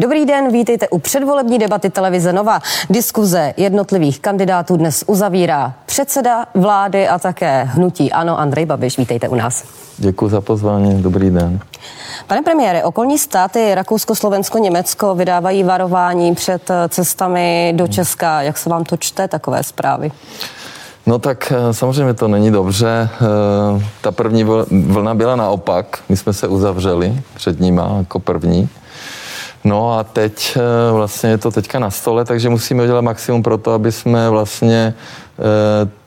Dobrý den, vítejte u předvolební debaty televize Nova. Diskuze jednotlivých kandidátů dnes uzavírá předseda vlády a také hnutí Ano Andrej Babiš. Vítejte u nás. Děkuji za pozvání, dobrý den. Pane premiére, okolní státy Rakousko, Slovensko, Německo vydávají varování před cestami do Česka. Jak se vám to čte, takové zprávy? No tak eh, samozřejmě to není dobře. Eh, ta první vlna byla naopak. My jsme se uzavřeli před nima jako první. No a teď eh, vlastně je to teďka na stole, takže musíme udělat maximum pro to, aby jsme vlastně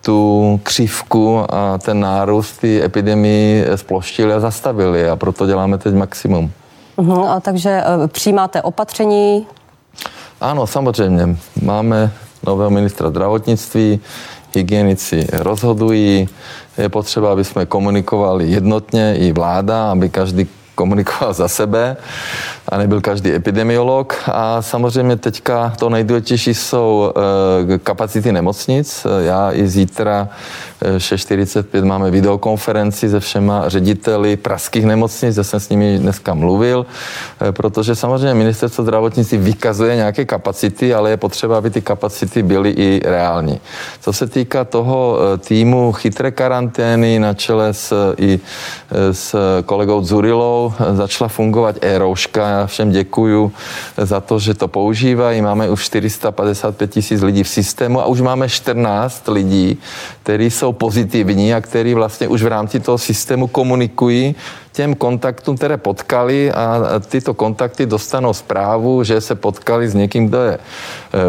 tu křivku a ten nárůst té epidemii sploštili a zastavili a proto děláme teď maximum. Uh-huh, a takže přijímáte opatření? Ano, samozřejmě. Máme nového ministra zdravotnictví, hygienici rozhodují. Je potřeba, aby jsme komunikovali jednotně i vláda, aby každý komunikoval za sebe a nebyl každý epidemiolog. A samozřejmě teďka to nejdůležitější jsou eh, kapacity nemocnic. Já i zítra 6.45 eh, máme videokonferenci se všema řediteli pražských nemocnic, já jsem s nimi dneska mluvil, eh, protože samozřejmě ministerstvo zdravotnictví vykazuje nějaké kapacity, ale je potřeba, aby ty kapacity byly i reální. Co se týká toho týmu chytré karantény na čele s, i s kolegou Zurilou, začala fungovat e-rouška, já všem děkuju za to, že to používají. Máme už 455 tisíc lidí v systému a už máme 14 lidí, kteří jsou pozitivní a kteří vlastně už v rámci toho systému komunikují těm kontaktům, které potkali a tyto kontakty dostanou zprávu, že se potkali s někým, kdo je e,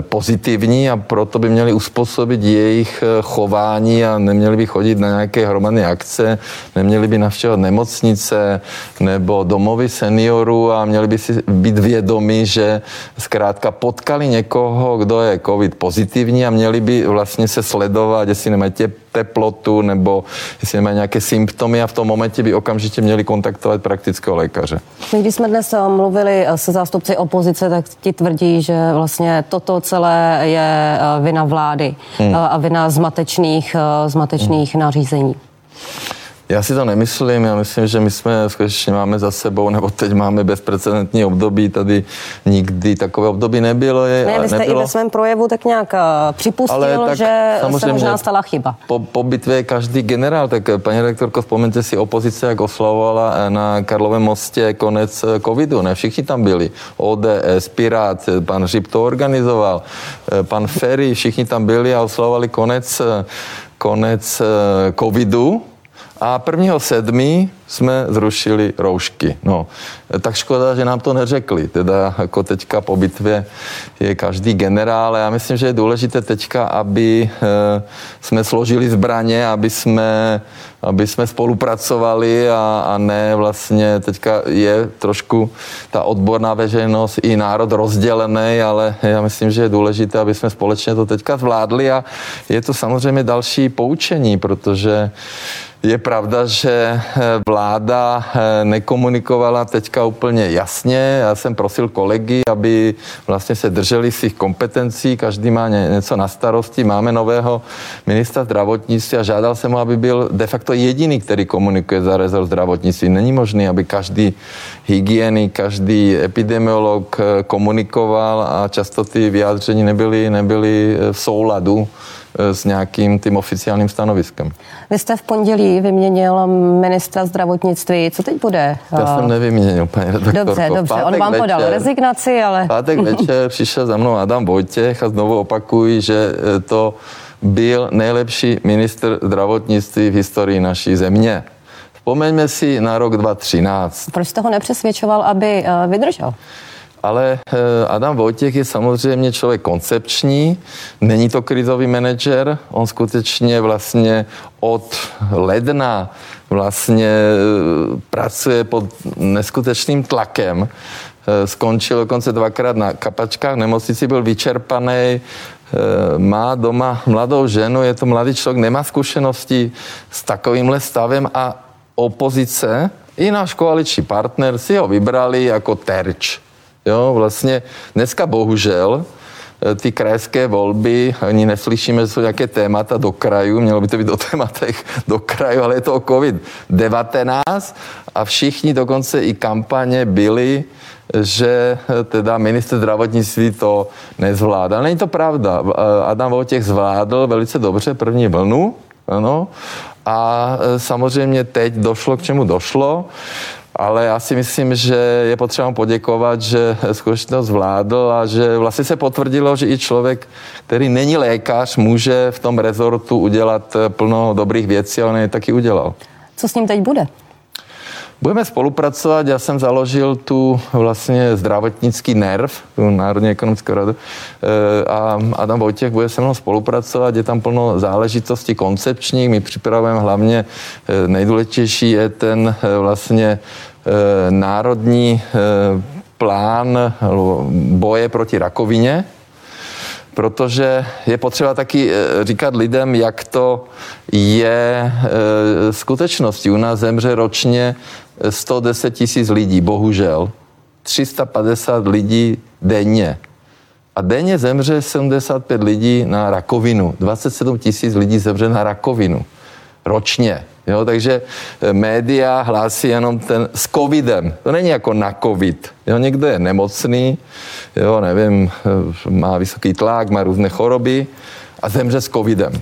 pozitivní a proto by měli uspůsobit jejich e, chování a neměli by chodit na nějaké hromadné akce, neměli by navštěvovat nemocnice nebo domovy seniorů a měli by si být vědomi, že zkrátka potkali někoho, kdo je covid pozitivní a měli by vlastně se sledovat, jestli nemají teplotu nebo jestli nemají nějaké symptomy a v tom momentě by okamžitě měli kontaktovat praktického lékaře. My, když jsme dnes eh, mluvili eh, se zástupci opozice, tak ti tvrdí, že vlastně toto celé je eh, vina vlády hmm. a vina zmatečných, zmatečných hmm. nařízení. Já si to nemyslím, já myslím, že my jsme skutečně máme za sebou, nebo teď máme bezprecedentní období, tady nikdy takové období nebylo. Je, ne, vy jste nebylo. i ve svém projevu tak nějak uh, připustil, tak že se možná stala chyba. Po, po bitvě každý generál, tak eh, paní rektorko, vzpomeňte si opozice, jak oslavovala eh, na Karlovém mostě konec covidu, ne, všichni tam byli. ODS, Pirát, pan Žip to organizoval, pan Ferry, všichni tam byli a oslavovali konec konec covidu, a prvního sedmi jsme zrušili roušky. No, tak škoda, že nám to neřekli. Teda jako teďka po bitvě je každý generál. Já myslím, že je důležité teďka, aby eh, jsme složili zbraně, aby jsme, aby jsme spolupracovali a, a ne vlastně teďka je trošku ta odborná veřejnost i národ rozdělený, ale já myslím, že je důležité, aby jsme společně to teďka zvládli a je to samozřejmě další poučení, protože je pravda, že eh, vláda eh, nekomunikovala teďka úplně jasně. Já jsem prosil kolegy, aby vlastně se drželi svých kompetencí, každý má něco na starosti. Máme nového ministra zdravotnictví a žádal jsem ho, aby byl de facto jediný, který komunikuje za rezort zdravotnictví. Není možné, aby každý hygienik, každý epidemiolog eh, komunikoval a často ty vyjádření nebyly, nebyly v souladu s nějakým tím oficiálním stanoviskem. Vy jste v pondělí vyměnil ministra zdravotnictví. Co teď bude? Já jsem nevyměnil, paní redaktorko. Dobře, dobře. Pátek On vám podal večer, rezignaci, ale... Pátek večer přišel za mnou Adam Vojtěch a znovu opakuji, že e, to byl nejlepší minister zdravotnictví v historii naší země. Vzpomeňme si na rok 2013. Proč jste ho nepřesvědčoval, aby vydržel? Ale eh, Adam Vojtěch je samozřejmě člověk koncepční, není to krizový manažer, on skutečně vlastně od ledna vlastně eh, pracuje pod neskutečným tlakem, eh, skončil dokonce dvakrát na kapačkách, nemocnici byl vyčerpaný, má doma mladou ženu, je to mladý člověk, nemá zkušenosti s takovýmhle stavem a opozice i náš koaliční partner si ho vybrali jako terč. Jo, vlastně dneska bohužel ty krajské volby, ani neslyšíme, že jsou nějaké témata do kraju, mělo by to být o tématech do kraju, ale je to o COVID-19 a všichni dokonce i kampaně byli, že teda minister zdravotnictví to nezvládal. Není to pravda. Adam Vojtěch zvládl velice dobře první vlnu, ano, a samozřejmě teď došlo k čemu došlo ale já si myslím, že je potřeba poděkovat, že skutečně to zvládl a že vlastně se potvrdilo, že i člověk, který není lékař, může v tom rezortu udělat plno dobrých věcí a on je taky udělal. Co s ním teď bude? Budeme spolupracovat, já jsem založil tu vlastně zdravotnický nerv, tu Národní ekonomickou radu eh, a Adam Vojtěch bude se mnou spolupracovat, je tam plno záležitostí koncepčních, my připravujeme hlavně, eh, nejdůležitější je ten eh, vlastně národní plán boje proti rakovině, protože je potřeba taky říkat lidem, jak to je skutečností. U nás zemře ročně 110 tisíc lidí, bohužel. 350 lidí denně. A denně zemře 75 lidí na rakovinu. 27 tisíc lidí zemře na rakovinu. Ročně. Jo, takže eh, média hlásí jenom ten s covidem. To není jako na covid. Jo, někdo je nemocný, jo, nevím, eh, má vysoký tlak, má různé choroby a zemře s covidem.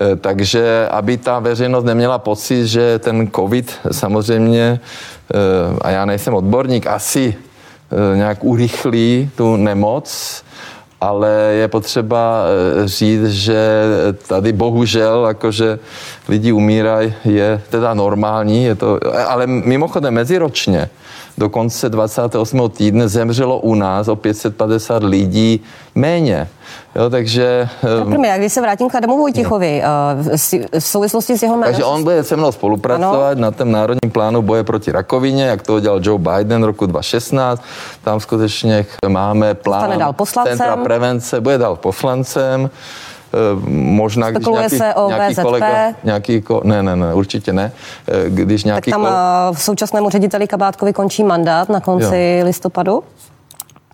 Eh, takže aby ta veřejnost neměla pocit, že ten covid samozřejmě, eh, a já nejsem odborník, asi eh, nějak urychlí tu nemoc, ale je potřeba říct, že tady bohužel, jakože lidi umírají, je teda normální, je to, ale mimochodem meziročně do konce 28. týdne zemřelo u nás o 550 lidí méně. Jo, takže... No, já když se vrátím k Adamu Vojtichovi, no. v souvislosti s jeho jménem... Takže on bude se mnou spolupracovat ano. na tom národním plánu boje proti rakovině, jak to udělal Joe Biden roku 2016. Tam skutečně máme plán dál centra prevence, bude dál poslancem. Možná, když nějaký, se o nějaký VZP. kolega, nějaký, ne, ne, ne, určitě ne. Když nějaký tak tam kolega, v současnému řediteli Kabátkovi končí mandát na konci jo. listopadu?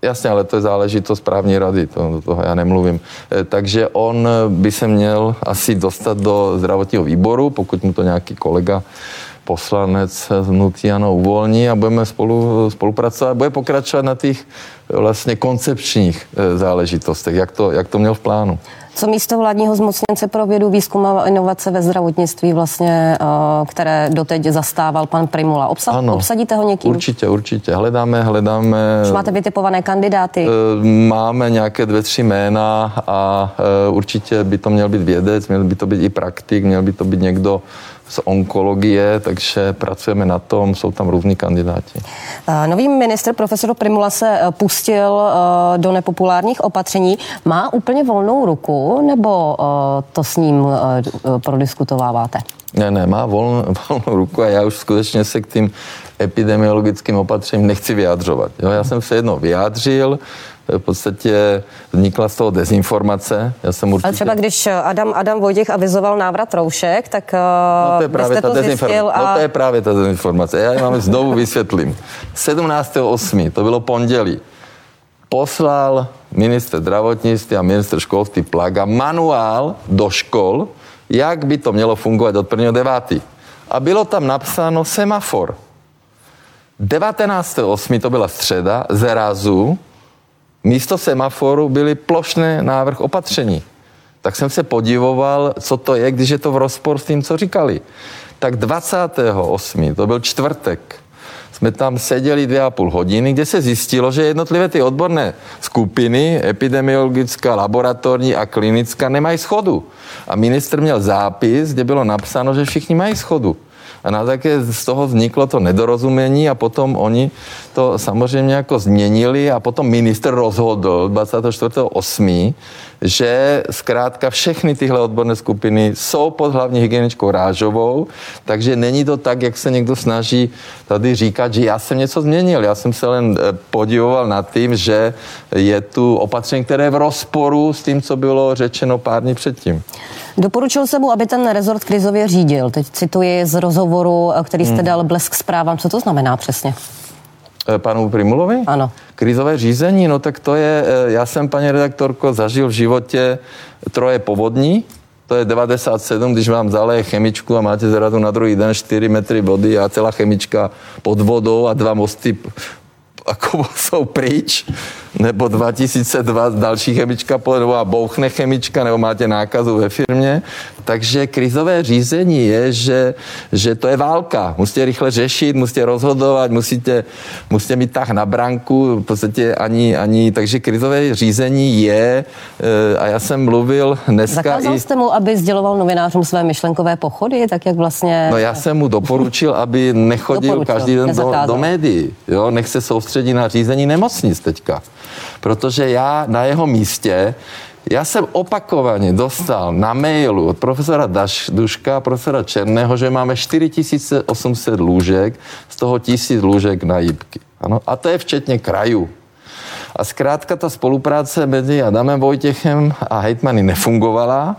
Jasně, ale to je záležitost správní rady, to, do toho já nemluvím. Eh, takže on by se měl asi dostat do zdravotního výboru, pokud mu to nějaký kolega poslanec z Hnutí Ano uvolní a budeme spolu, spolupracovat. Bude pokračovat na těch vlastně koncepčních eh, záležitostech, jak to, jak to měl v plánu. Co místo vládního zmocněnce pro vědu, výzkum a inovace ve zdravotnictví, vlastně, eh, které doteď zastával pan Primula, Obsa- ano, obsadíte ho někým? Určitě, určitě. Hledáme, hledáme. Už máte vytipované kandidáty? Eh, máme nějaké dvě, tři jména a eh, určitě by to měl být vědec, měl by to být i praktik, měl by to být někdo, z onkologie, takže pracujeme na tom, jsou tam různí kandidáti. Nový ministr profesor Primula se eh, pustil eh, do nepopulárních opatření. Má úplně volnou ruku nebo eh, to s ním prodiskutováváte? Ne, ne, má volnou, volnou ruku a já už skutečně se k tím epidemiologickým opatřením nechci vyjadřovat. Jo, já jsem se jedno vyjádřil, v podstatě vznikla z toho dezinformace. Já jsem určitě... Ale třeba když Adam, Adam Vojtěch avizoval návrat roušek, tak no to je právě ta dezinformace. A... No to je právě ta dezinformace. Já ji vám znovu vysvětlím. 17.8. to bylo pondělí. Poslal minister zdravotnictví a minister školství Plaga manuál do škol, jak by to mělo fungovat od 1.9. A bylo tam napsáno semafor. 19.8. to byla středa, zrazu místo semaforu byly plošné návrh opatření. Tak jsem se podivoval, co to je, když je to v rozpor s tím, co říkali. Tak 28. to byl čtvrtek, jsme tam seděli dvě a půl hodiny, kde se zjistilo, že jednotlivé ty odborné skupiny, epidemiologická, laboratorní a klinická, nemají schodu. A ministr měl zápis, kde bylo napsáno, že všichni mají schodu. A na také z toho vzniklo to nedorozumění a potom oni to samozřejmě jako změnili a potom minister rozhodl 24.8., že zkrátka všechny tyhle odborné skupiny jsou pod hlavní hygieničkou Rážovou, takže není to tak, jak se někdo snaží tady říkat, že já jsem něco změnil. Já jsem se len eh, podivoval nad tím, že je tu opatření, které je v rozporu s tím, co bylo řečeno pár dní předtím. Doporučil se mu, aby ten rezort krizově řídil. Teď cituji z rozhovoru, který jste hmm. dal blesk zprávám. Co to znamená přesně? Eh, panu Primulovi? Ano. Krizové řízení, no tak to je, eh, já jsem, paní redaktorko, zažil v životě troje povodní, to je 97, když vám zaleje chemičku a máte zrazu na druhý den 4 metry vody a celá chemička pod vodou a dva mosty jako jsou pryč, nebo 2002 další chemička pojede a bouchne chemička, nebo máte nákazu ve firmě. Takže krizové řízení je, že, že to je válka. Musíte rychle řešit, musíte rozhodovat, musíte, musíte mít tak na branku, v podstatě ani, ani, takže krizové řízení je, eh, a já jsem mluvil dneska Zakázal i... jste mu, aby sděloval novinářům své myšlenkové pochody, tak jak vlastně... No já jsem mu doporučil, aby nechodil doporučil, každý den do, do médií, jo, nech se soustředí na řízení nemocnic teďka. Protože já na jeho místě já jsem opakovaně dostal na mailu od profesora Daš, Duška a profesora Černého, že máme 4800 lůžek, z toho 1000 lůžek na jípky. Ano? A to je včetně krajů. A zkrátka ta spolupráce mezi Adamem Vojtěchem a hejtmany nefungovala,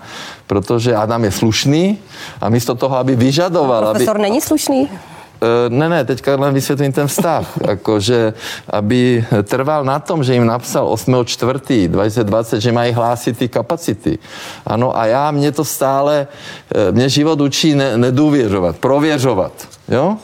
protože Adam je slušný a místo toho, aby vyžadoval... Profesor aby, není slušný? Eh, ne, ne, teďka len vysvětlím ten vztah, jako, že aby trval na tom, že jim napsal 8.4.2020, že mají hlásit ty kapacity. Ano, a já, mě to stále, eh, mě život učí ne, nedůvěřovat, prověřovat, jo?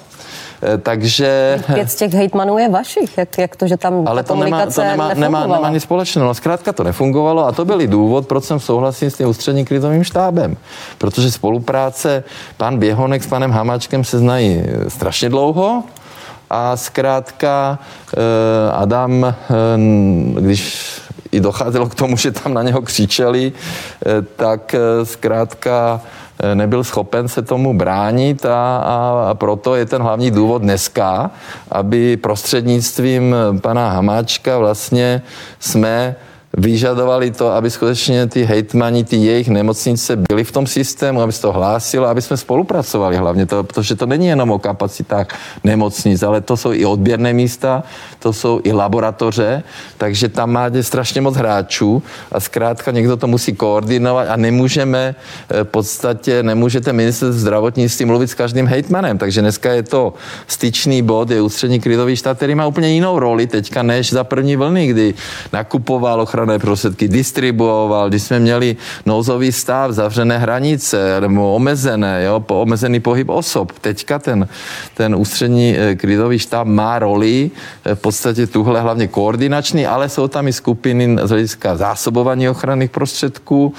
Eh, takže... Pět z těch hejtmanů je vašich, jak, jak to, že tam Ale to nemá, to nemá, nemá, nemá nic společného. No, zkrátka to nefungovalo a to byl důvod, proč jsem souhlasil s tím ústředním krizovým štábem. Protože spolupráce, pan Běhonek s panem Hamáčkem se znají eh, strašně dlouho, a zkrátka eh, Adam, když i docházelo k tomu, že tam na něho křičeli, tak zkrátka nebyl schopen se tomu bránit a, a, a proto je ten hlavní důvod dneska, aby prostřednictvím pana Hamáčka vlastně jsme vyžadovali to, aby skutečně ty hejtmani, ty jejich nemocnice byly v tom systému, aby se to hlásilo, aby jsme spolupracovali hlavně, to, protože to není jenom o kapacitách nemocnic, ale to jsou i odběrné místa, to jsou i laboratoře, takže tam máte strašně moc hráčů a zkrátka někdo to musí koordinovat a nemůžeme eh, v podstatě, nemůžete minister zdravotnictví mluvit s každým hejtmanem, takže dneska je to styčný bod, je ústřední krizový štát, který má úplně jinou roli teďka než za první vlny, kdy nakupoval ochranné prostředky, distribuoval, když jsme měli nouzový stav, zavřené hranice nebo omezené, jo, po omezený pohyb osob. Teďka ten, ten ústřední eh, krizový štáb má roli eh, v podstatě tuhle hlavně koordinační, ale jsou tam i skupiny z hlediska zásobování ochranných prostředků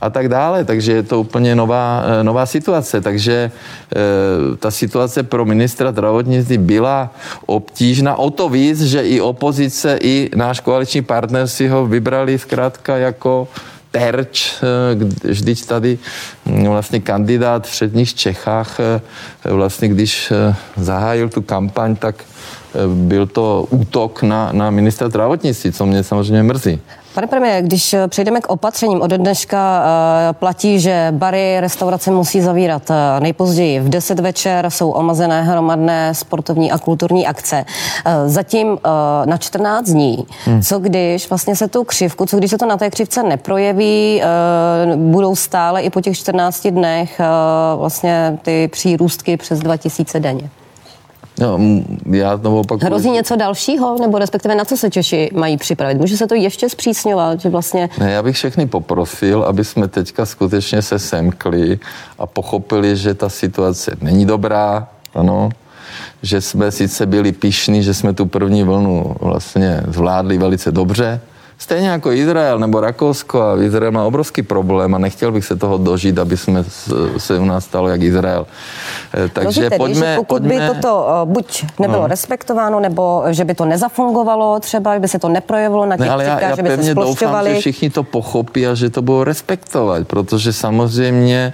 a tak dále, takže je to úplně nová, eh, nová situace. Takže ta situace pro ministra zdravotnictví byla obtížná o to víc, že i opozice, i náš koaliční partner si ho vybrali zkrátka jako terč, eh, vždyť tady mm, vlastně kandidát v předních Čechách, eh, vlastně když eh, zahájil tu kampaň, tak byl to útok na, na ministra zdravotnictví, co mě samozřejmě mrzí. Pane premiére, když přejdeme k opatřením, od dneška uh, platí, že bary, restaurace musí zavírat uh, nejpozději v 10 večer, jsou omazené hromadné sportovní a kulturní akce. Zatím na 14 dní. Hmm. Co když vlastně se tu křivku, co když se to na té křivce neprojeví, budou stále i po těch 14 dnech vlastně ty přírůstky přes 2000 denně? No, já to opakuju. Hrozí něco dalšího, nebo respektive na co se Češi mají připravit? Může se to ještě zpřísňovat, že vlastně... Ne, já bych všechny poprosil, aby jsme teďka skutečně se semkli a pochopili, že ta situace není dobrá, ano, že jsme sice byli pišní, že jsme tu první vlnu vlastně zvládli velice dobře, Stejně jako Izrael nebo Rakousko a Izrael má obrovský problém a nechtěl bych se toho dožít, aby jsme se u nás stalo jak Izrael. Eh, takže tedy, pojďme, že pokud pojďme... by toto uh, buď nebylo no. respektováno, nebo že by to nezafungovalo třeba, by se to neprojevilo na těch ne, ale já, já že by pevně se doufám, že všichni to pochopí a že to budou respektovat, protože samozřejmě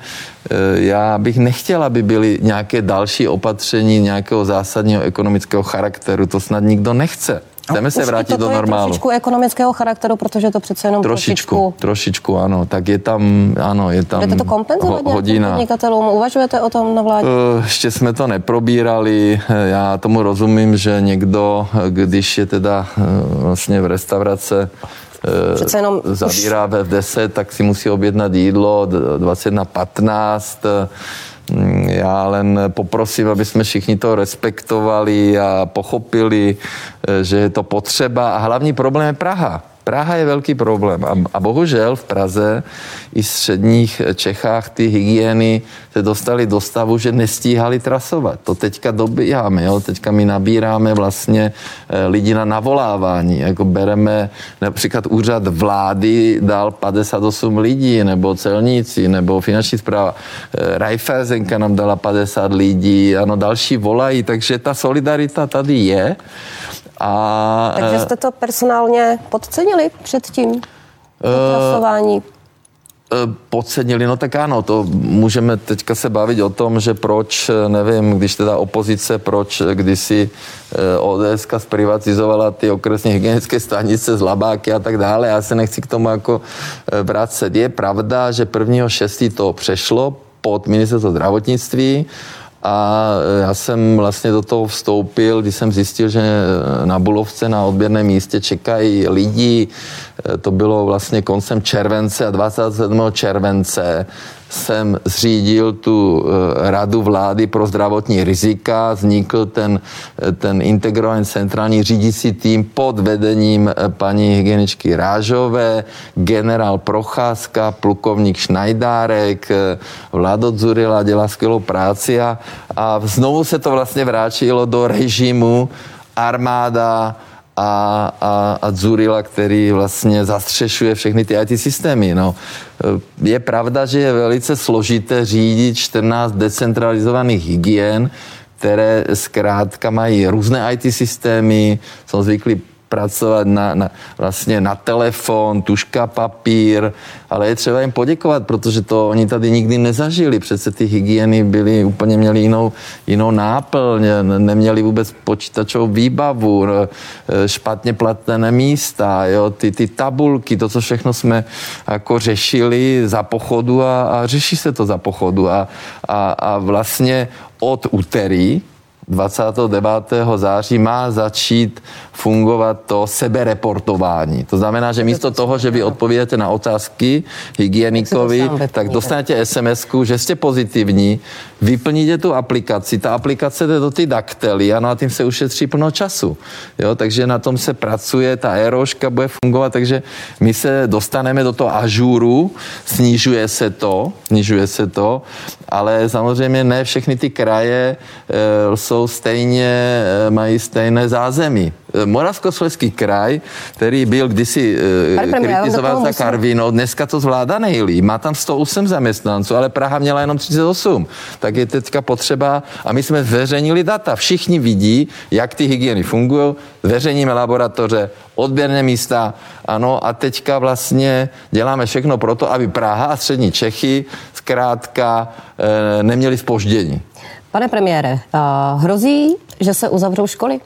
eh, já bych nechtěl, aby byly nějaké další opatření nějakého zásadního ekonomického charakteru. To snad nikdo nechce. Chceme se vrátit do normálu. trošičku ekonomického charakteru, protože to přece jenom trošičku. Trošičku, trošičku ano. Tak je tam, ano, je tam Budete to kompenzovat ho, hodina. podnikatelům? Uvažujete o tom na vládě? Uh, ještě jsme to neprobírali. Eh, já tomu rozumím, že někdo, eh, když je teda vlastně v restaurace, Přece jenom zavírá už... ve 10, tak si musí objednat jídlo 20 na 15 mm, já len poprosím, aby jsme všichni to respektovali a pochopili, eh, že je to potřeba. A hlavní problém je Praha. Praha je velký problém a, a bohužel v Praze i v středních Čechách ty hygieny se dostali do stavu, že nestíhali trasovat. To teďka dobíháme, jo? teďka my nabíráme vlastně eh, lidi na navolávání, jako bereme například úřad vlády dal 58 lidí, nebo celníci, nebo finanční zpráva. Eh, Raiffeisenka nám dala 50 lidí, ano, další volají, takže ta solidarita tady je. A, Takže jste to personálně podcenili předtím? Uh, trasování? Eh, podcenili, no tak ano, to můžeme teďka se bavit o tom, že proč, nevím, když teda opozice, proč kdysi eh, ODS zprivatizovala ty okresní hygienické stanice z Labáky a tak dále. Já se nechci k tomu jako eh, vracet. Je pravda, že 1.6. to přešlo pod ministerstvo zdravotnictví a já jsem vlastně do toho vstoupil, když jsem zjistil, že na Bulovce na odběrném místě čekají lidi. To bylo vlastně koncem července a 27. července jsem zřídil tu radu vlády pro zdravotní rizika, vznikl ten, ten integrovaný centrální řídící tým pod vedením paní hygieničky Rážové, generál Procházka, plukovník Šnajdárek, Vlado Dzurila dělá skvělou práci a, a znovu se to vlastně vrátilo do režimu armáda, a, a, a Zurila, který vlastně zastřešuje všechny ty IT systémy. No. Je pravda, že je velice složité řídit 14 decentralizovaných hygien, které zkrátka mají různé IT systémy, jsou zvyklí pracovat na, na, vlastně na telefon, tuška, papír, ale je třeba jim poděkovat, protože to oni tady nikdy nezažili. Přece ty hygieny byly, úplně měli jinou, jinou náplň, neměli vůbec počítačovou výbavu, špatně platené místa, jo, ty, ty tabulky, to, co všechno jsme jako řešili za pochodu a, a řeší se to za pochodu a, a, a vlastně od úterý 29. září má začít fungovat to sebereportování. To znamená, že místo toho, že vy odpovídáte na otázky hygienikové, tak dostanete sms že jste pozitivní, vyplníte tu aplikaci, ta aplikace jde do ty daktely a no a tím se ušetří plno času. Jo, takže na tom se pracuje, ta eroška bude fungovat, takže my se dostaneme do toho ažuru, snižuje se to, snižuje se to, ale samozřejmě ne všechny ty kraje e, jsou stejně, e, mají stejné zázemí. Moravskoslezský kraj, který byl kdysi uh, kritizován za Karvino, dneska to zvládá nejlíp. Má tam 108 zaměstnanců, ale Praha měla jenom 38. Tak je teďka potřeba, a my jsme zveřejnili data. Všichni vidí, jak ty hygieny fungují, zveřejníme laboratoře, odběrné místa, ano, a teďka vlastně děláme všechno pro to, aby Praha a střední Čechy zkrátka e, neměli spoždění. Pane premiére, hrozí, že se uzavřou školy?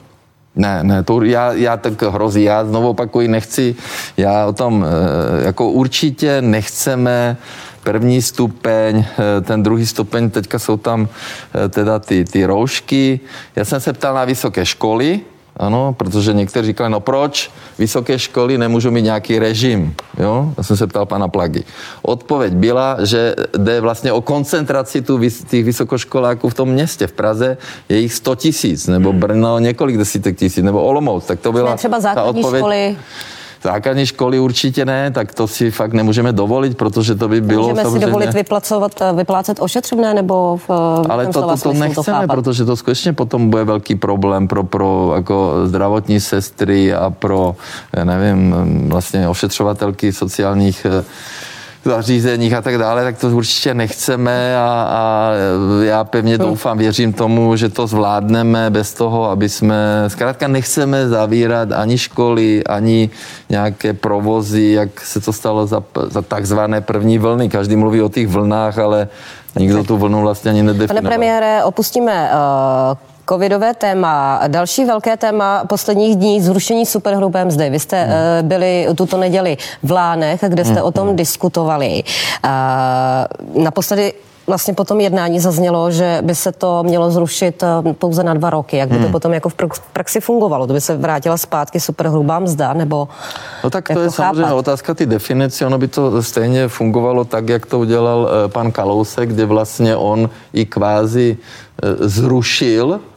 Ne, ne, to já, já tak hrozí, já znovu opakuji, nechci, já o tom, eh, jako určitě nechceme první stupeň, eh, ten druhý stupeň, teďka jsou tam eh, teda ty, ty roušky. Já jsem se ptal na vysoké školy, ano, protože někteří říkali, no proč vysoké školy nemůžou mít nějaký režim, jo? Já jsem se ptal pana Plagy. Odpověď byla, že jde vlastně o koncentraci tu, těch vysokoškoláků v tom městě. V Praze je jich 100 tisíc, nebo Brno několik desítek tisíc, nebo Olomouc. Tak to byla třeba ta odpověď. školy Základní školy určitě ne, tak to si fakt nemůžeme dovolit, protože to by bylo Můžeme samozřejmě... si dovolit vyplacovat, vyplácet ošetřovné nebo v Ale to, to, to nechceme, to protože to skutečně potom bude velký problém pro, pro jako zdravotní sestry a pro, já nevím, vlastně ošetřovatelky sociálních zařízeních a tak dále, tak to určitě nechceme a, a já pevně no. doufám, věřím tomu, že to zvládneme bez toho, aby jsme, zkrátka nechceme zavírat ani školy, ani nějaké provozy, jak se to stalo za, za takzvané první vlny. Každý mluví o těch vlnách, ale nikdo tu vlnu vlastně ani nedefinoval. Pane premiére, opustíme uh, covidové téma. Další velké téma posledních dní zrušení superhrubé mzdy. Vy jste hmm. uh, byli tuto neděli v Lánech, kde jste hmm. o tom hmm. diskutovali. Uh, naposledy vlastně po tom jednání zaznělo, že by se to mělo zrušit eh, pouze na dva roky. Jak by to hmm. potom jako v praxi fungovalo? To by se vrátila zpátky superhrubá mzda, nebo No tak to je chápat? samozřejmě otázka ty definice. Ono by to stejně fungovalo tak, jak to udělal eh, pan Kalousek, kde vlastně on i kvázi zrušil Eh,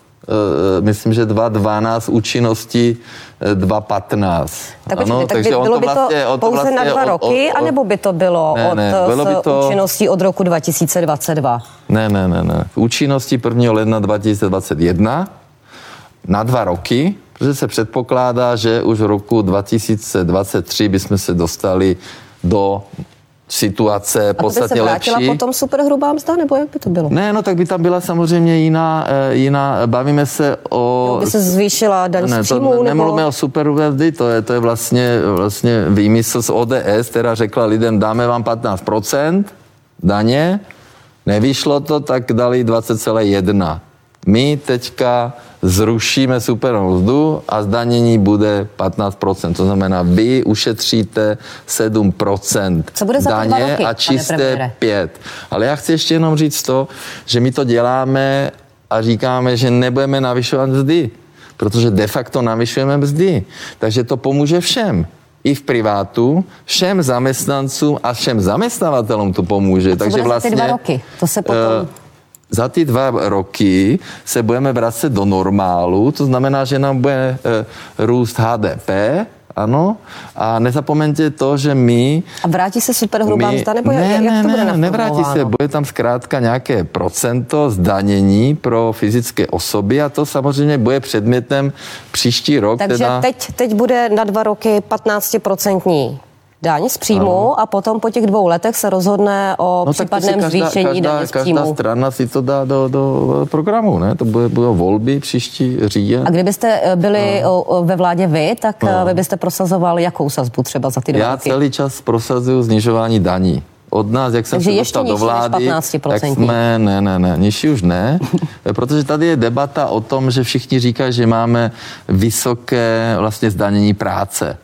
myslím, že 2.12 účinnosti 2.15. Eh, tak, ano, tak takže by, bylo by to vlastně, pouze vlastně na dva roky, od, od, anebo by to bylo ne, od ne, bylo by to, účinností od roku 2022? Ne, ne, ne, ne. V účinnosti 1. ledna 2021 na dva roky, protože se předpokládá, že už v roku 2023 bychom se dostali do situace podstatně lepší. A to by se vrátila potom superhrubá mzda, nebo jak by to bylo? Ne, no tak by tam byla samozřejmě jiná, eh, jiná bavíme se o... Jo, by se zvýšila daň ne, z příjmu, to, Nemluvíme nebo... o superhrubé mzdy, to je, to je vlastně, vlastně výmysl z ODS, která řekla lidem, dáme vám 15% daně, nevyšlo to, tak dali 20,1. My teďka zrušíme supernou mzdu a zdanění bude 15%. To znamená, vy ušetříte 7% Co bude daně roky, a čisté 5. Ale já chci ještě jenom říct to, že my to děláme a říkáme, že nebudeme navyšovat mzdy, protože de facto navyšujeme mzdy. Takže to pomůže všem i v privátu, všem zaměstnancům a všem zaměstnavatelům to pomůže. Takže vlastně ty dva roky? To se potom... Uh, za ty dva roky se budeme vracet do normálu, to znamená, že nám bude e, růst HDP, ano, a nezapomeňte to, že my... A vrátí se superhrubá mzda, nebo ne, jak, ne, to bude ne, nevrátí se, bude tam zkrátka nějaké procento zdanění pro fyzické osoby a to samozřejmě bude předmětem příští rok. Takže teda... teď, teď bude na dva roky 15% daň z příjmu ano. a potom po těch dvou letech se rozhodne o no, případném každá, zvýšení každá, daně z příjmu. Každá strana si to dá do, do programu, ne? To bude, budou volby příští říjen. A kdybyste eh, byli no. ve vládě vy, tak no. Eh, vy byste prosazoval jakou sazbu třeba za ty dva Já roky? celý čas prosazuju znižování daní od nás, jak jsem Takže se dostal do vlády, tak jsme, ne, ne, ne, nižší už ne, protože tady je debata o tom, že všichni říkají, že máme vysoké vlastně zdanění práce.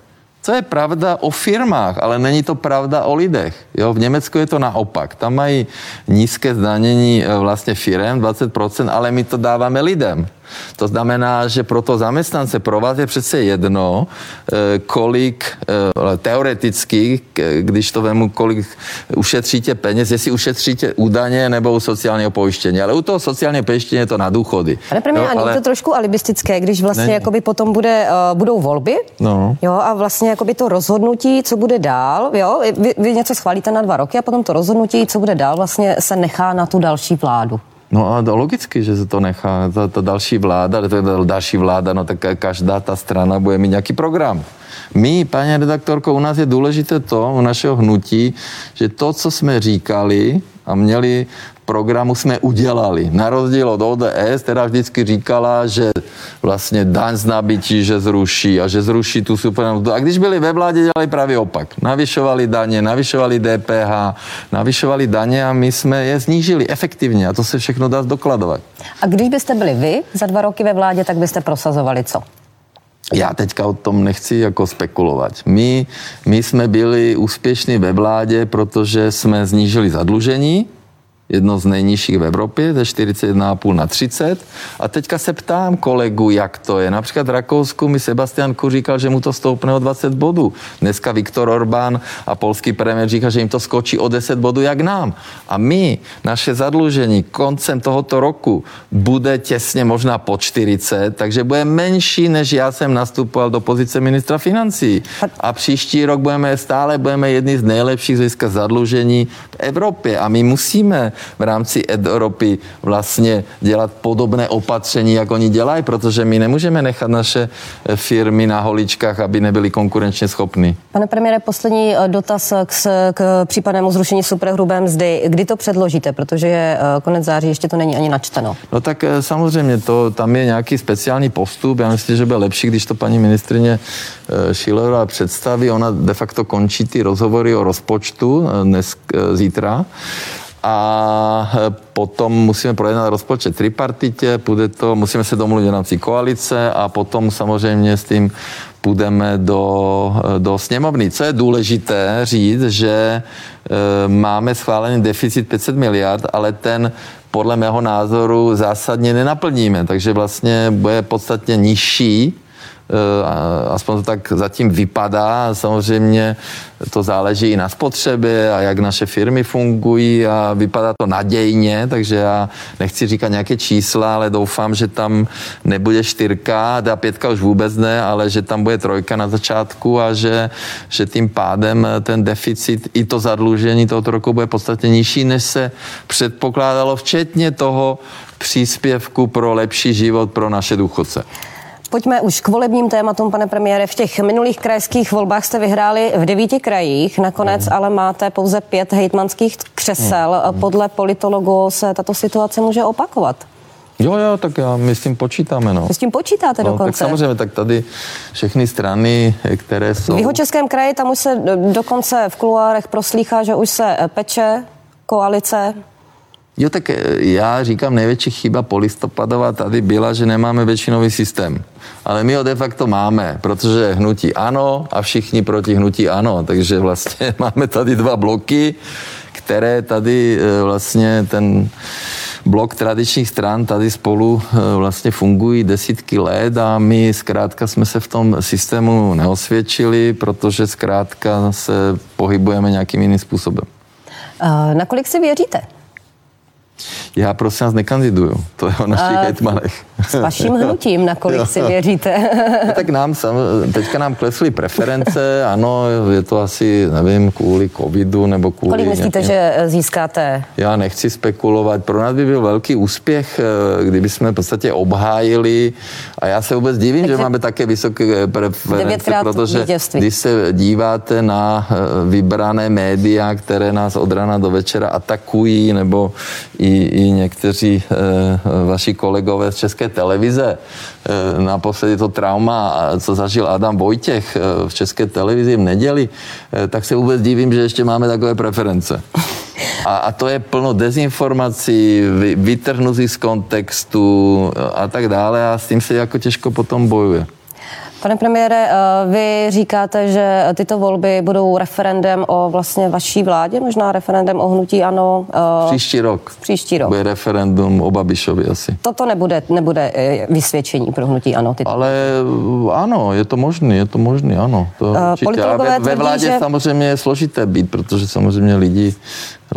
To je pravda o firmách, ale není to pravda o lidech. Jo? V Německu je to naopak. Tam mají nízké zdanění e, vlastně firem, 20%, ale my to dáváme lidem. To znamená, že pro to zaměstnance, pro vás je přece jedno, eh, kolik eh, teoreticky, když to vemu, kolik ušetříte peněz, jestli ušetříte údaně nebo u sociálního pojištění. Ale u toho sociálního pojištění je to na důchody. Pane premiér, no, ale... to trošku alibistické, když vlastně jakoby potom bude, uh, budou volby no. jo, a vlastně jakoby to rozhodnutí, co bude dál, jo, vy, vy něco schválíte na dva roky a potom to rozhodnutí, co bude dál, vlastně se nechá na tu další vládu. No a logicky, že se to nechá. Ta, ta další vláda, je další vláda, no tak každá ta strana bude mít nějaký program. My, paní redaktorko, u nás je důležité to, u našeho hnutí, že to, co jsme říkali a měli programu jsme udělali. Na rozdíl od ODS, která vždycky říkala, že vlastně daň z nabití, že zruší a že zruší tu supermzdu. A když byli ve vládě, dělali právě opak. Navyšovali daně, navyšovali DPH, navyšovali daně a my jsme je snížili efektivně a to se všechno dá zdokladovat. A když byste byli vy za dva roky ve vládě, tak byste prosazovali co? Já teďka o tom nechci jako spekulovat. My, my jsme byli úspěšní ve vládě, protože jsme znížili zadlužení, jedno z nejnižších v Evropě, ze 41,5 na 30. A teďka se ptám kolegu, jak to je. Například v Rakousku mi Sebastian Kur říkal, že mu to stoupne o 20 bodů. Dneska Viktor Orbán a polský premiér říká, že jim to skočí o 10 bodů, jak nám. A my, naše zadlužení koncem tohoto roku bude těsně možná po 40, takže bude menší, než já jsem nastupoval do pozice ministra financí. A příští rok budeme stále budeme jedni z nejlepších z zadlužení v Evropě. A my musíme v rámci Evropy vlastně dělat podobné opatření, jak oni dělají, protože my nemůžeme nechat naše eh, firmy na holičkách, aby nebyly konkurenčně schopny. Pane premiére, poslední eh, dotaz k, k případnému zrušení superhrubé mzdy. Kdy to předložíte, protože je eh, konec září, ještě to není ani načteno? No tak samozřejmě, to, tam je nějaký speciální postup. Já myslím, že bude lepší, když to paní ministrině Schillerová představí. Ona de facto končí ty rozhovory o rozpočtu dnes, zítra a e, potom musíme projednat rozpočet tripartitě, půjde to, musíme se domluvit v rámci koalice a potom samozřejmě s tím půjdeme do, do sněmovny. Co je důležité říct, že máme schválený deficit 500 miliard, ale ten podle mého názoru zásadně nenaplníme, takže vlastně bude podstatně nižší Eh, aspoň to tak zatím vypadá. Samozřejmě to záleží i na spotřebě a jak naše firmy fungují a vypadá to nadějně, takže já nechci říkat nějaké čísla, ale doufám, že tam nebude čtyřka, a pětka už vůbec ne, ale že tam bude trojka na začátku a že, že tím pádem ten deficit i to zadlužení tohoto roku bude podstatně nižší, než se předpokládalo, včetně toho příspěvku pro lepší život pro naše důchodce. Pojďme už k volebním tématům, pane premiére. V těch minulých krajských volbách jste vyhráli v devíti krajích, nakonec mm. ale máte pouze pět hejtmanských křesel. Mm. Podle politologů se tato situace může opakovat. Jo, jo, tak já my s tím počítáme, no. s tím počítáte no, dokonce? Tak samozřejmě, tak tady všechny strany, které jsou... V Jihočeském kraji tam už se dokonce v kuluárech proslýchá, že už se peče koalice Jo, tak eh, já říkám, největší chyba polistopadová tady byla, že nemáme většinový systém. Ale my ho de facto máme, protože hnutí ano a všichni proti hnutí ano. Takže vlastně máme tady dva bloky, které tady eh, vlastně ten blok tradičních stran tady spolu eh, vlastně fungují desítky let a my zkrátka jsme se v tom systému neosvědčili, protože zkrátka se pohybujeme nějakým jiným způsobem. Nakolik si věříte? Já prosím vás nekandiduju. To je o našich hejtmanech. S vaším hnutím, na kolik si věříte? no, tak nám, teďka nám klesly preference, ano, je to asi, nevím, kvůli covidu nebo kvůli... Kolik myslíte, nějakým... že získáte? Já nechci spekulovat. Pro nás by byl velký úspěch, eh, kdyby jsme v podstatě obhájili a já se vůbec divím, Takže že máme také vysoké preference, protože vítězství. když se díváte na eh, vybrané média, které nás od rána do večera atakují, nebo i, i někteří e, vaši kolegové z České televize. E, naposledy to trauma, co zažil Adam Vojtěch e, v České televizi v neděli, e, tak se vůbec divím, že ještě máme takové preference. A, a to je plno dezinformací, vy, vytrhnutí z kontextu a tak dále a s tím se jako těžko potom bojuje. Pane premiére, eh, vy říkáte, že tyto volby budou referendem o vlastně vaší vládě, možná referendem o hnutí ano. Eh, příští rok. Příští rok. Bude referendum o Babišovi asi. Toto nebude, nebude eh, vysvědčení pro hnutí ano. Tyto. Ale ano, je to možné, je to možné, ano. To uh, ve, ve vládě že... samozřejmě je složité být, protože samozřejmě lidi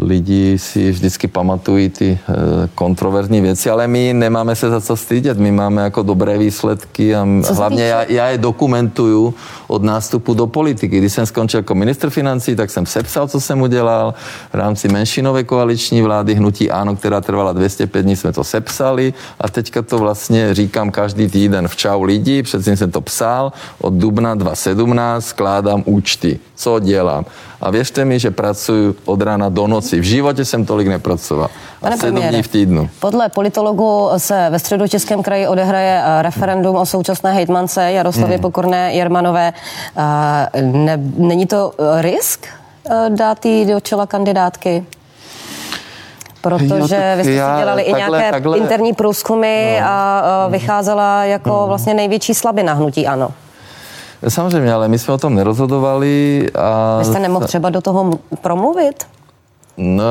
lidi si vždycky pamatují ty eh, kontroverzní věci, ale my nemáme se za co stydět, my máme jako dobré výsledky a co hlavně já, já je dokumentuju od nástupu do politiky. Když jsem skončil jako ministr financí, tak jsem sepsal, co jsem udělal. V rámci menšinové koaliční vlády Hnutí Áno, která trvala 205 dní, jsme to sepsali a teďka to vlastně říkám každý týden v Čau lidi, předtím jsem to psal, od dubna 2017 skládám účty, co dělám. A věřte mi, že pracuji od rána do noci. V životě jsem tolik nepracoval. Pane sedm premiére, dní v týdnu. Podle politologu se ve středu Českém kraji odehraje eh, referendum o současné hejtmance Jaroslavě hmm. Pokorné Jermanové. Eh, ne, není to eh, risk dát jí do čela kandidátky? Protože jo, vy jste já, si dělali takhle, i nějaké takhle, interní průzkumy no. a vycházela jako no. vlastně největší slabina hnutí ANO. Samozřejmě, ale my jsme o tom nerozhodovali. A... Vy jste nemohl třeba do toho promluvit? No,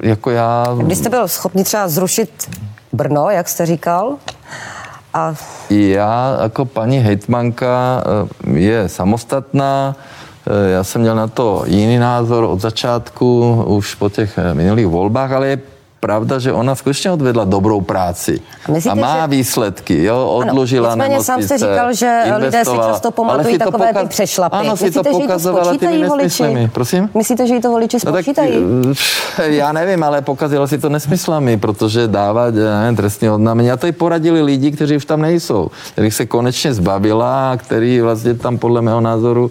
jako já... Když jste byl schopný třeba zrušit Brno, jak jste říkal, a... Já jako paní hejtmanka eh, je samostatná, eh, já jsem měl na to jiný názor od začátku, už po těch eh, minulých volbách, ale je pravda, že ona skutečně odvedla dobrou práci a, myslíte, a má že... výsledky, jo, odložila ano, nemocnice, sám jste říkal, že lidé si často pamatují takové pokaz... ty přešlapy. Ano, si to pokazovala těmi nesmyslami. Prosím? Myslíte, že jí to voliči spočítají? No, tak, já nevím, ale pokazila si to nesmyslami, protože dává nevím, trestní odnámení. A to i poradili lidi, kteří už tam nejsou, kterých se konečně zbavila který vlastně tam podle mého názoru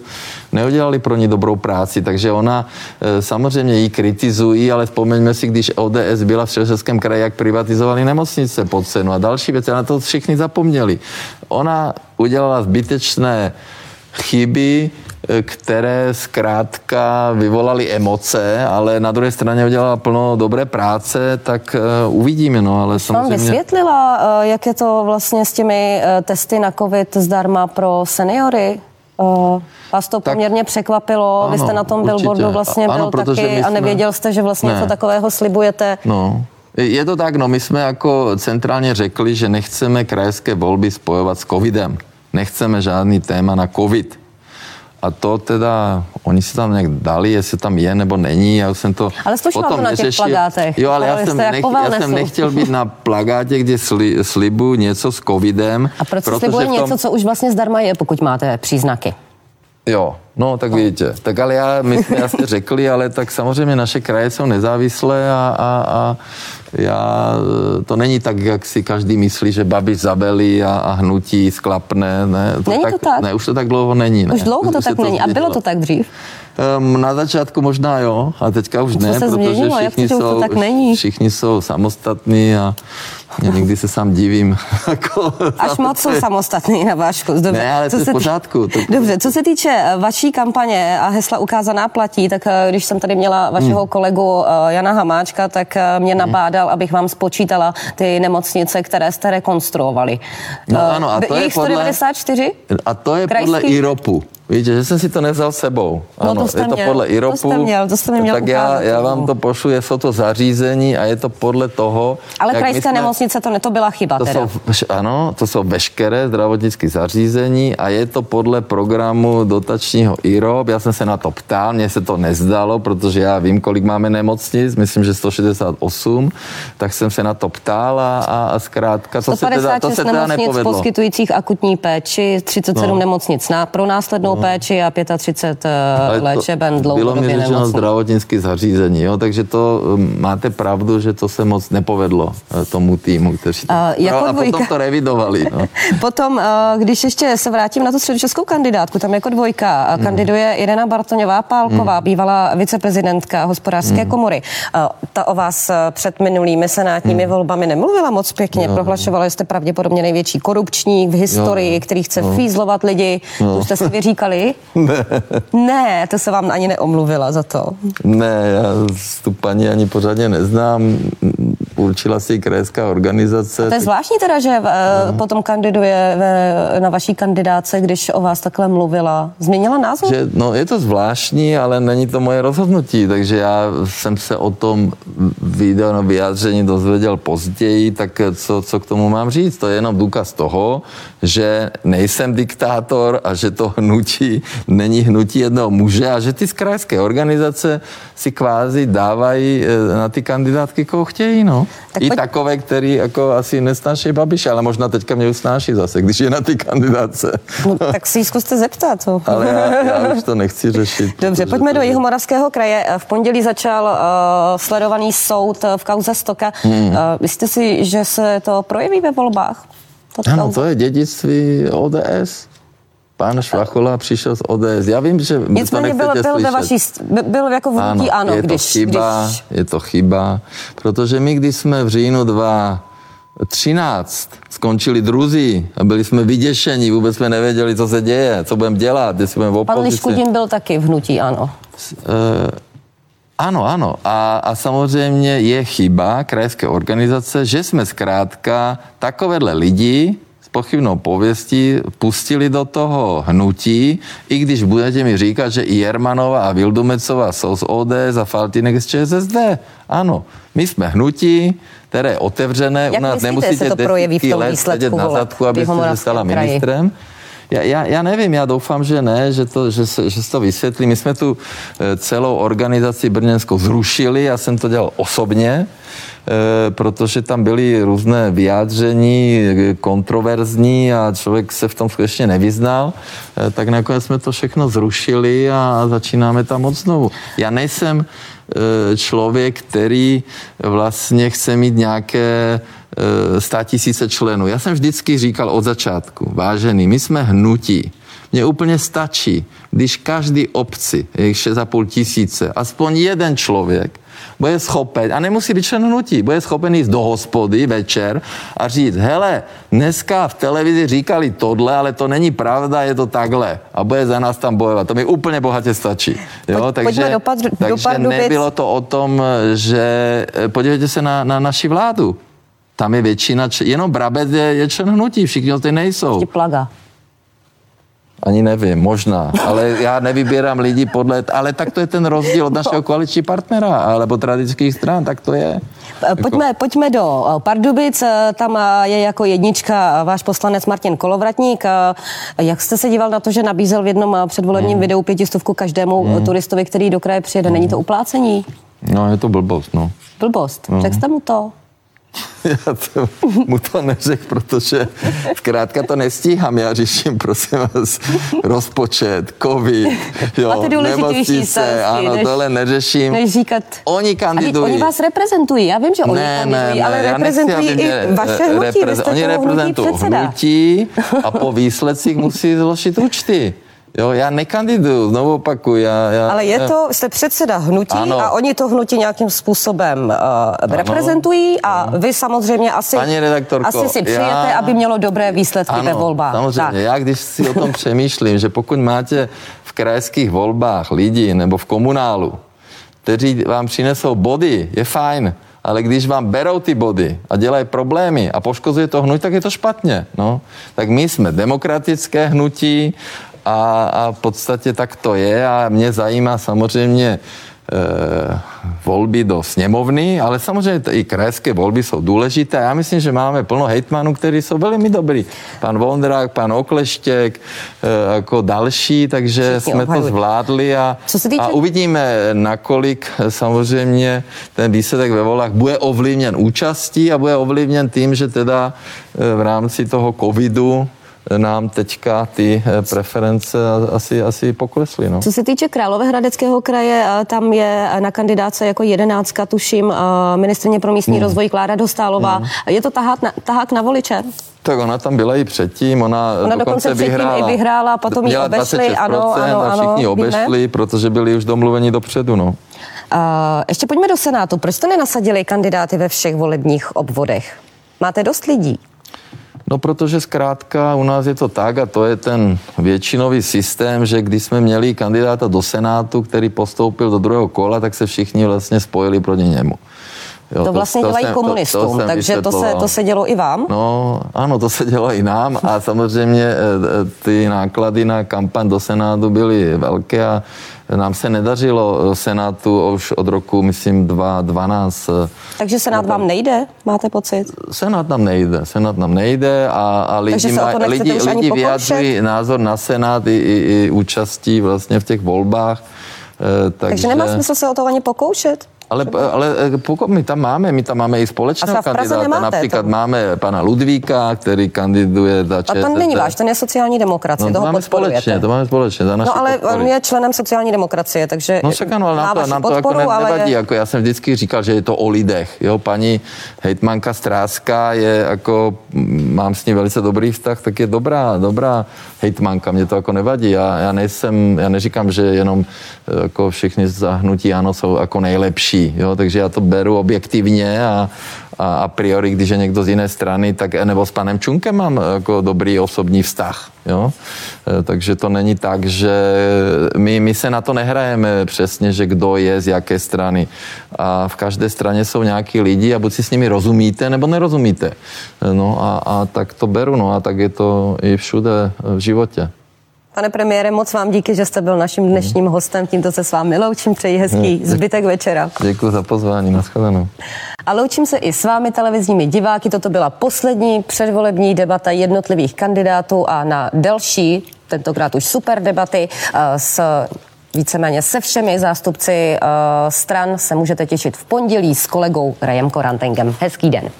neudělali pro ní dobrou práci. Takže ona e, samozřejmě ji kritizují, ale vzpomeňme si, když ODS byla v Středočeském kraji, jak privatizovali nemocnice pod cenu a další věci. Na to všichni zapomněli. Ona udělala zbytečné chyby, které zkrátka vyvolaly emoce, ale na druhé straně udělala plno dobré práce, tak uvidíme. No, ale samozřejmě... Vám vysvětlila, jak je to vlastně s těmi testy na COVID zdarma pro seniory? Vás to tak, poměrně překvapilo, ano, vy jste na tom billboardu vlastně ano, byl taky jsme, a nevěděl jste, že vlastně ne. něco takového slibujete. No. Je to tak, no my jsme jako centrálně řekli, že nechceme krajské volby spojovat s covidem. Nechceme žádný téma na covid. A to teda, oni si tam nějak dali, jestli tam je nebo není, já jsem to Ale potom to na těch neřešil. plagátech. Jo, ale já jsem, nech, já jsem nechtěl být na plagátě, kde sli, slibu něco s covidem. A proč slibuje tom... něco, co už vlastně zdarma je, pokud máte příznaky? Jo, no tak vidíte. Tak ale já, my jsme jasně řekli, ale tak samozřejmě naše kraje jsou nezávislé a, a, a já, to není tak, jak si každý myslí, že Babiš zabelí a, a hnutí sklapne. Ne, to není tak, to tak? Ne, už to tak dlouho není. Ne. Už dlouho to tak to není. A bylo to tak dřív? Um, na začátku možná jo, a teďka už ne, protože změnilo, všichni, jsou, to tak není? všichni jsou samostatní a já někdy se sám divím. jako, Až moc jsou samostatný na vášku. Dobře. Ne, ale co to je v pořádku. To... Dobře, co se týče eh, vaší kampaně a hesla ukázaná platí, tak eh, když jsem tady měla vašeho hmm. kolegu eh, Jana Hamáčka, tak mě hmm. Nabádal, abych vám spočítala ty nemocnice, které jste rekonstruovali. No ano, a to je podle... 194? A to je podle IROPu. Víte, že jsem si to nevzal sebou. No, ano, to je to měl. podle IROPu. To jste měl, to jste měl Tak já, já vám to pošlu, jsou to zařízení a je to podle toho. Ale krajské jsme, nemocnice to, ne, to byla chyba to teda. Jsou, ano, to jsou veškeré zdravotnické zařízení a je to podle programu dotačního IROP. Já jsem se na to ptal, mně se to nezdalo, protože já vím, kolik máme nemocnic, myslím, že 168, tak jsem se na to ptal a, a, zkrátka to se teda, to se teda nepovedlo. poskytujících akutní péči, 37 no. nemocnic na, pro následnou péči a 35 eh, léčeben dlouhodobě Bylo mi řečeno zdravotnické zařízení, jo, takže to hm, máte pravdu, že to se moc nepovedlo eh, tomu týmu, kteří to, a, jako a potom to revidovali. No. potom, eh, když ještě se vrátím na tu středočeskou kandidátku, tam jako dvojka hmm. kandiduje Irena Bartoňová Pálková, hmm. bývalá viceprezidentka hospodářské hmm. komory. Ta o vás před minulými senátními hmm. volbami nemluvila moc pěkně, jo. prohlašovala, že jste pravděpodobně největší korupčník v historii, jo. který chce jo. fízlovat lidi. Jo. Už jste si vyříkali omluvili? Ne. Ne, to se vám ani neomluvila za to. Ne, já tu paní ani pořádně neznám. Určila si krajská organizace. A to je zvláštní teda, že uh, potom kandiduje ve, na vaší kandidáce, když o vás takhle mluvila. Změnila názor? Že, no je to zvláštní, ale není to moje rozhodnutí, takže já jsem se o tom video na vyjádření dozvěděl později, tak co, co k tomu mám říct? To je jenom důkaz toho, že nejsem diktátor a že to hnutí hnutí není hnutí jednoho muže a že ty z krajské organizace si kvázi dávají eh, na ty kandidátky, koho chtějí, no. Tak I pojď... takové, který jako asi nesnáší Babiše, ale možná teďka mě usnáší zase, když je na ty kandidáce. No, tak si ji zkuste zeptat. Co? ale já, já už to nechci řešit. Dobře, pojďme do Jihomoravského kraje. V pondělí začal uh, sledovaný soud v kauze Stoka. Hmm. Uh, myslíte si, že se to projeví ve volbách? Ano, to je dědictví ODS pan Švachola přišel z ODS. Já vím, že Nicméně to byl, byl, ve vaší, byl jako v ano, ano, je když, to chyba, když... je to chyba, protože my, když jsme v říjnu 2013 skončili druzí a byli jsme vyděšení, vůbec jsme nevěděli, co se děje, co budeme dělat, jestli budeme v opozici. Pan Liškudin byl taky v hnutí, ano. Uh, ano, ano. A, a samozřejmě je chyba krajské organizace, že jsme zkrátka takovéhle lidi, pochybnou pověstí pustili do toho hnutí, i když budete mi říkat, že i Jermanova a Vildumecová jsou z ODS a Faltinek z ČSSD. Ano, my jsme hnutí, které je otevřené, Jak u nás myslíte, nemusíte to projeví v tom let sedět na zadku, abyste se stala ministrem. Já, já, já nevím, já doufám, že ne, že, to, že, se, že se to vysvětlí. My jsme tu eh, celou organizaci brněnskou zrušili, já jsem to dělal osobně, Eh, protože tam byly různé vyjádření kontroverzní a člověk se v tom skutečně nevyznal, eh, tak nakonec jsme to všechno zrušili a začínáme tam od znovu. Já nejsem eh, člověk, který vlastně chce mít nějaké stá tisíce členů. Já jsem vždycky říkal od začátku, vážený, my jsme hnutí. Mně úplně stačí, když každý obci, je 6,5 tisíce, aspoň jeden člověk, bude schopen, a nemusí být člen hnutí, bude schopen jít do hospody večer a říct, hele, dneska v televizi říkali tohle, ale to není pravda, je to takhle. A bude za nás tam bojovat. To mi úplně bohatě stačí. Jo? Pojď, takže dopad, takže dopad nebylo to o tom, že eh, podívejte se na, na naši vládu. Tam je většina, jenom Brabec je, je člen hnutí, všichni ty nejsou. Plaga. Ani nevím, možná, ale já nevybírám lidi podle, ale tak to je ten rozdíl od našeho koaliční partnera, alebo tradických stran, tak to je. Pojďme, jako... pojďme do eh, Pardubic, eh, tam eh, je jako jednička váš poslanec Martin Kolovratník. Jak jste se díval na to, že nabízel v jednom předvolebním hmm. videu pětistovku každému hmm. turistovi, který do kraje přijede? Není to uplácení? No, je to blbost, no. Blbost. No. Řekl jste mu to? Já to, mu to neřekl, protože zkrátka to nestíhám. Já řeším, prosím vás, rozpočet, covid, jo, nemocnice, ano, než, tohle neřeším. Než říkat. Oni kandidují. Oni vás reprezentují, já vím, že oni ne, kandidují, ne, ale reprezentují nechci, i vaše hnutí, repreze- Oni reprezentují hnutí a po výsledcích musí zložit účty. Jo, já nekandiduju, znovu opakuju. Já, já, Ale je to, jste předseda hnutí ano. a oni to hnutí nějakým způsobem uh, reprezentují a vy samozřejmě asi, Pani redaktorko, asi si přejete, já, aby mělo dobré výsledky ano, ve volbách. samozřejmě. Tak. Já když si o tom přemýšlím, že pokud máte v krajských volbách lidi nebo v komunálu, kteří vám přinesou body, je fajn. Ale když vám berou ty body a dělají problémy a poškozuje to hnutí, tak je to špatně. No. Tak my jsme demokratické hnutí a, a v podstatě tak to je a mě zajímá samozřejmě e, volby do sněmovny, ale samozřejmě i krajské volby jsou důležité. Já myslím, že máme plno hejtmanů, kteří jsou velmi dobrý. Pan Vondrák, pan Okleštěk, e, jako další, takže Všichni jsme to zvládli a, týče... a uvidíme, nakolik samozřejmě ten výsledek ve volách bude ovlivněn účastí a bude ovlivněn tím, že teda e, v rámci toho covidu nám teďka ty eh, preference asi, asi poklesly. No. Co se týče Královéhradeckého kraje, eh, tam je na kandidáce jako jedenáctka, tuším, eh, ministrně pro místní mm. rozvoj Klára Dostálová. Mm. Je to tahák na, tahák na voliče? Tak ona tam byla i předtím, ona, ona dokonce, dokonce vyhrála. i vyhrála, potom ji obešli, ano, ano, a všichni ano, obešli, víme. protože byli už domluveni dopředu, no. Uh, ještě pojďme do Senátu. Proč jste nenasadili kandidáty ve všech volebních obvodech? Máte dost lidí? No protože zkrátka u nás je to tak a to je ten většinový systém, že když jsme měli kandidáta do Senátu, který postoupil do druhého kola, tak se všichni vlastně spojili proti němu. Jo, to vlastně to, dělají jsem, komunistům, to, to takže to se, to se dělo i vám? No ano, to se dělo i nám a samozřejmě eh, eh, ty náklady na kampaň do Senátu byly velké a nám se nedařilo eh, Senátu už od roku, myslím, 2012. Takže Senát vám nejde, máte pocit? Senát nám nejde, Senát nám nejde a, a lidi, má, lidi, lidi vyjadřují názor na Senát i, i, i účastí vlastně v těch volbách. Takže, takže nemá smysl se o to ani pokoušet? Ale, ale eh, pokud my tam máme, my tam máme i společného kandidáta. Nemáte, Například to... máme pana Ludvíka, který kandiduje za ČSSD. A to není váš, ten je sociální demokracie, no, to máme společně, to máme společně. Za no ale podpory. on je členem sociální demokracie, takže No však ano, ale nám to, nám to jako ne, ale... nevadí. Jako já jsem vždycky říkal, že je to o lidech. Jo, paní hejtmanka Stráska je jako, mám s ní velice dobrý vztah, tak je dobrá, dobrá hejtmanka, mě to jako nevadí. Já, já nejsem, já neříkám, že jenom eh, jako všichni zahnutí ano jsou jako nejlepší jo, takže já to beru objektivně a, a, a priori, když je někdo z jiné strany, tak nebo s panem Čunkem mám jako dobrý osobní vztah, jo, e, takže to není tak, že my, my se na to nehrajeme přesně, že kdo je z jaké strany. A v každé straně jsou nějaký lidi a buď si s nimi rozumíte, nebo nerozumíte, e, no a, a tak to beru, no a tak je to i všude v životě. Pane premiére, moc vám díky, že jste byl naším dnešním hostem. Tímto se s vámi loučím, přeji hezký zbytek večera. Děkuji za pozvání, nashledanou. A loučím se i s vámi televizními diváky. Toto byla poslední předvolební debata jednotlivých kandidátů a na další, tentokrát už super debaty eh, s víceméně se všemi zástupci uh, stran se můžete těšit v pondělí s kolegou Rajem Korantengem. Hezký den.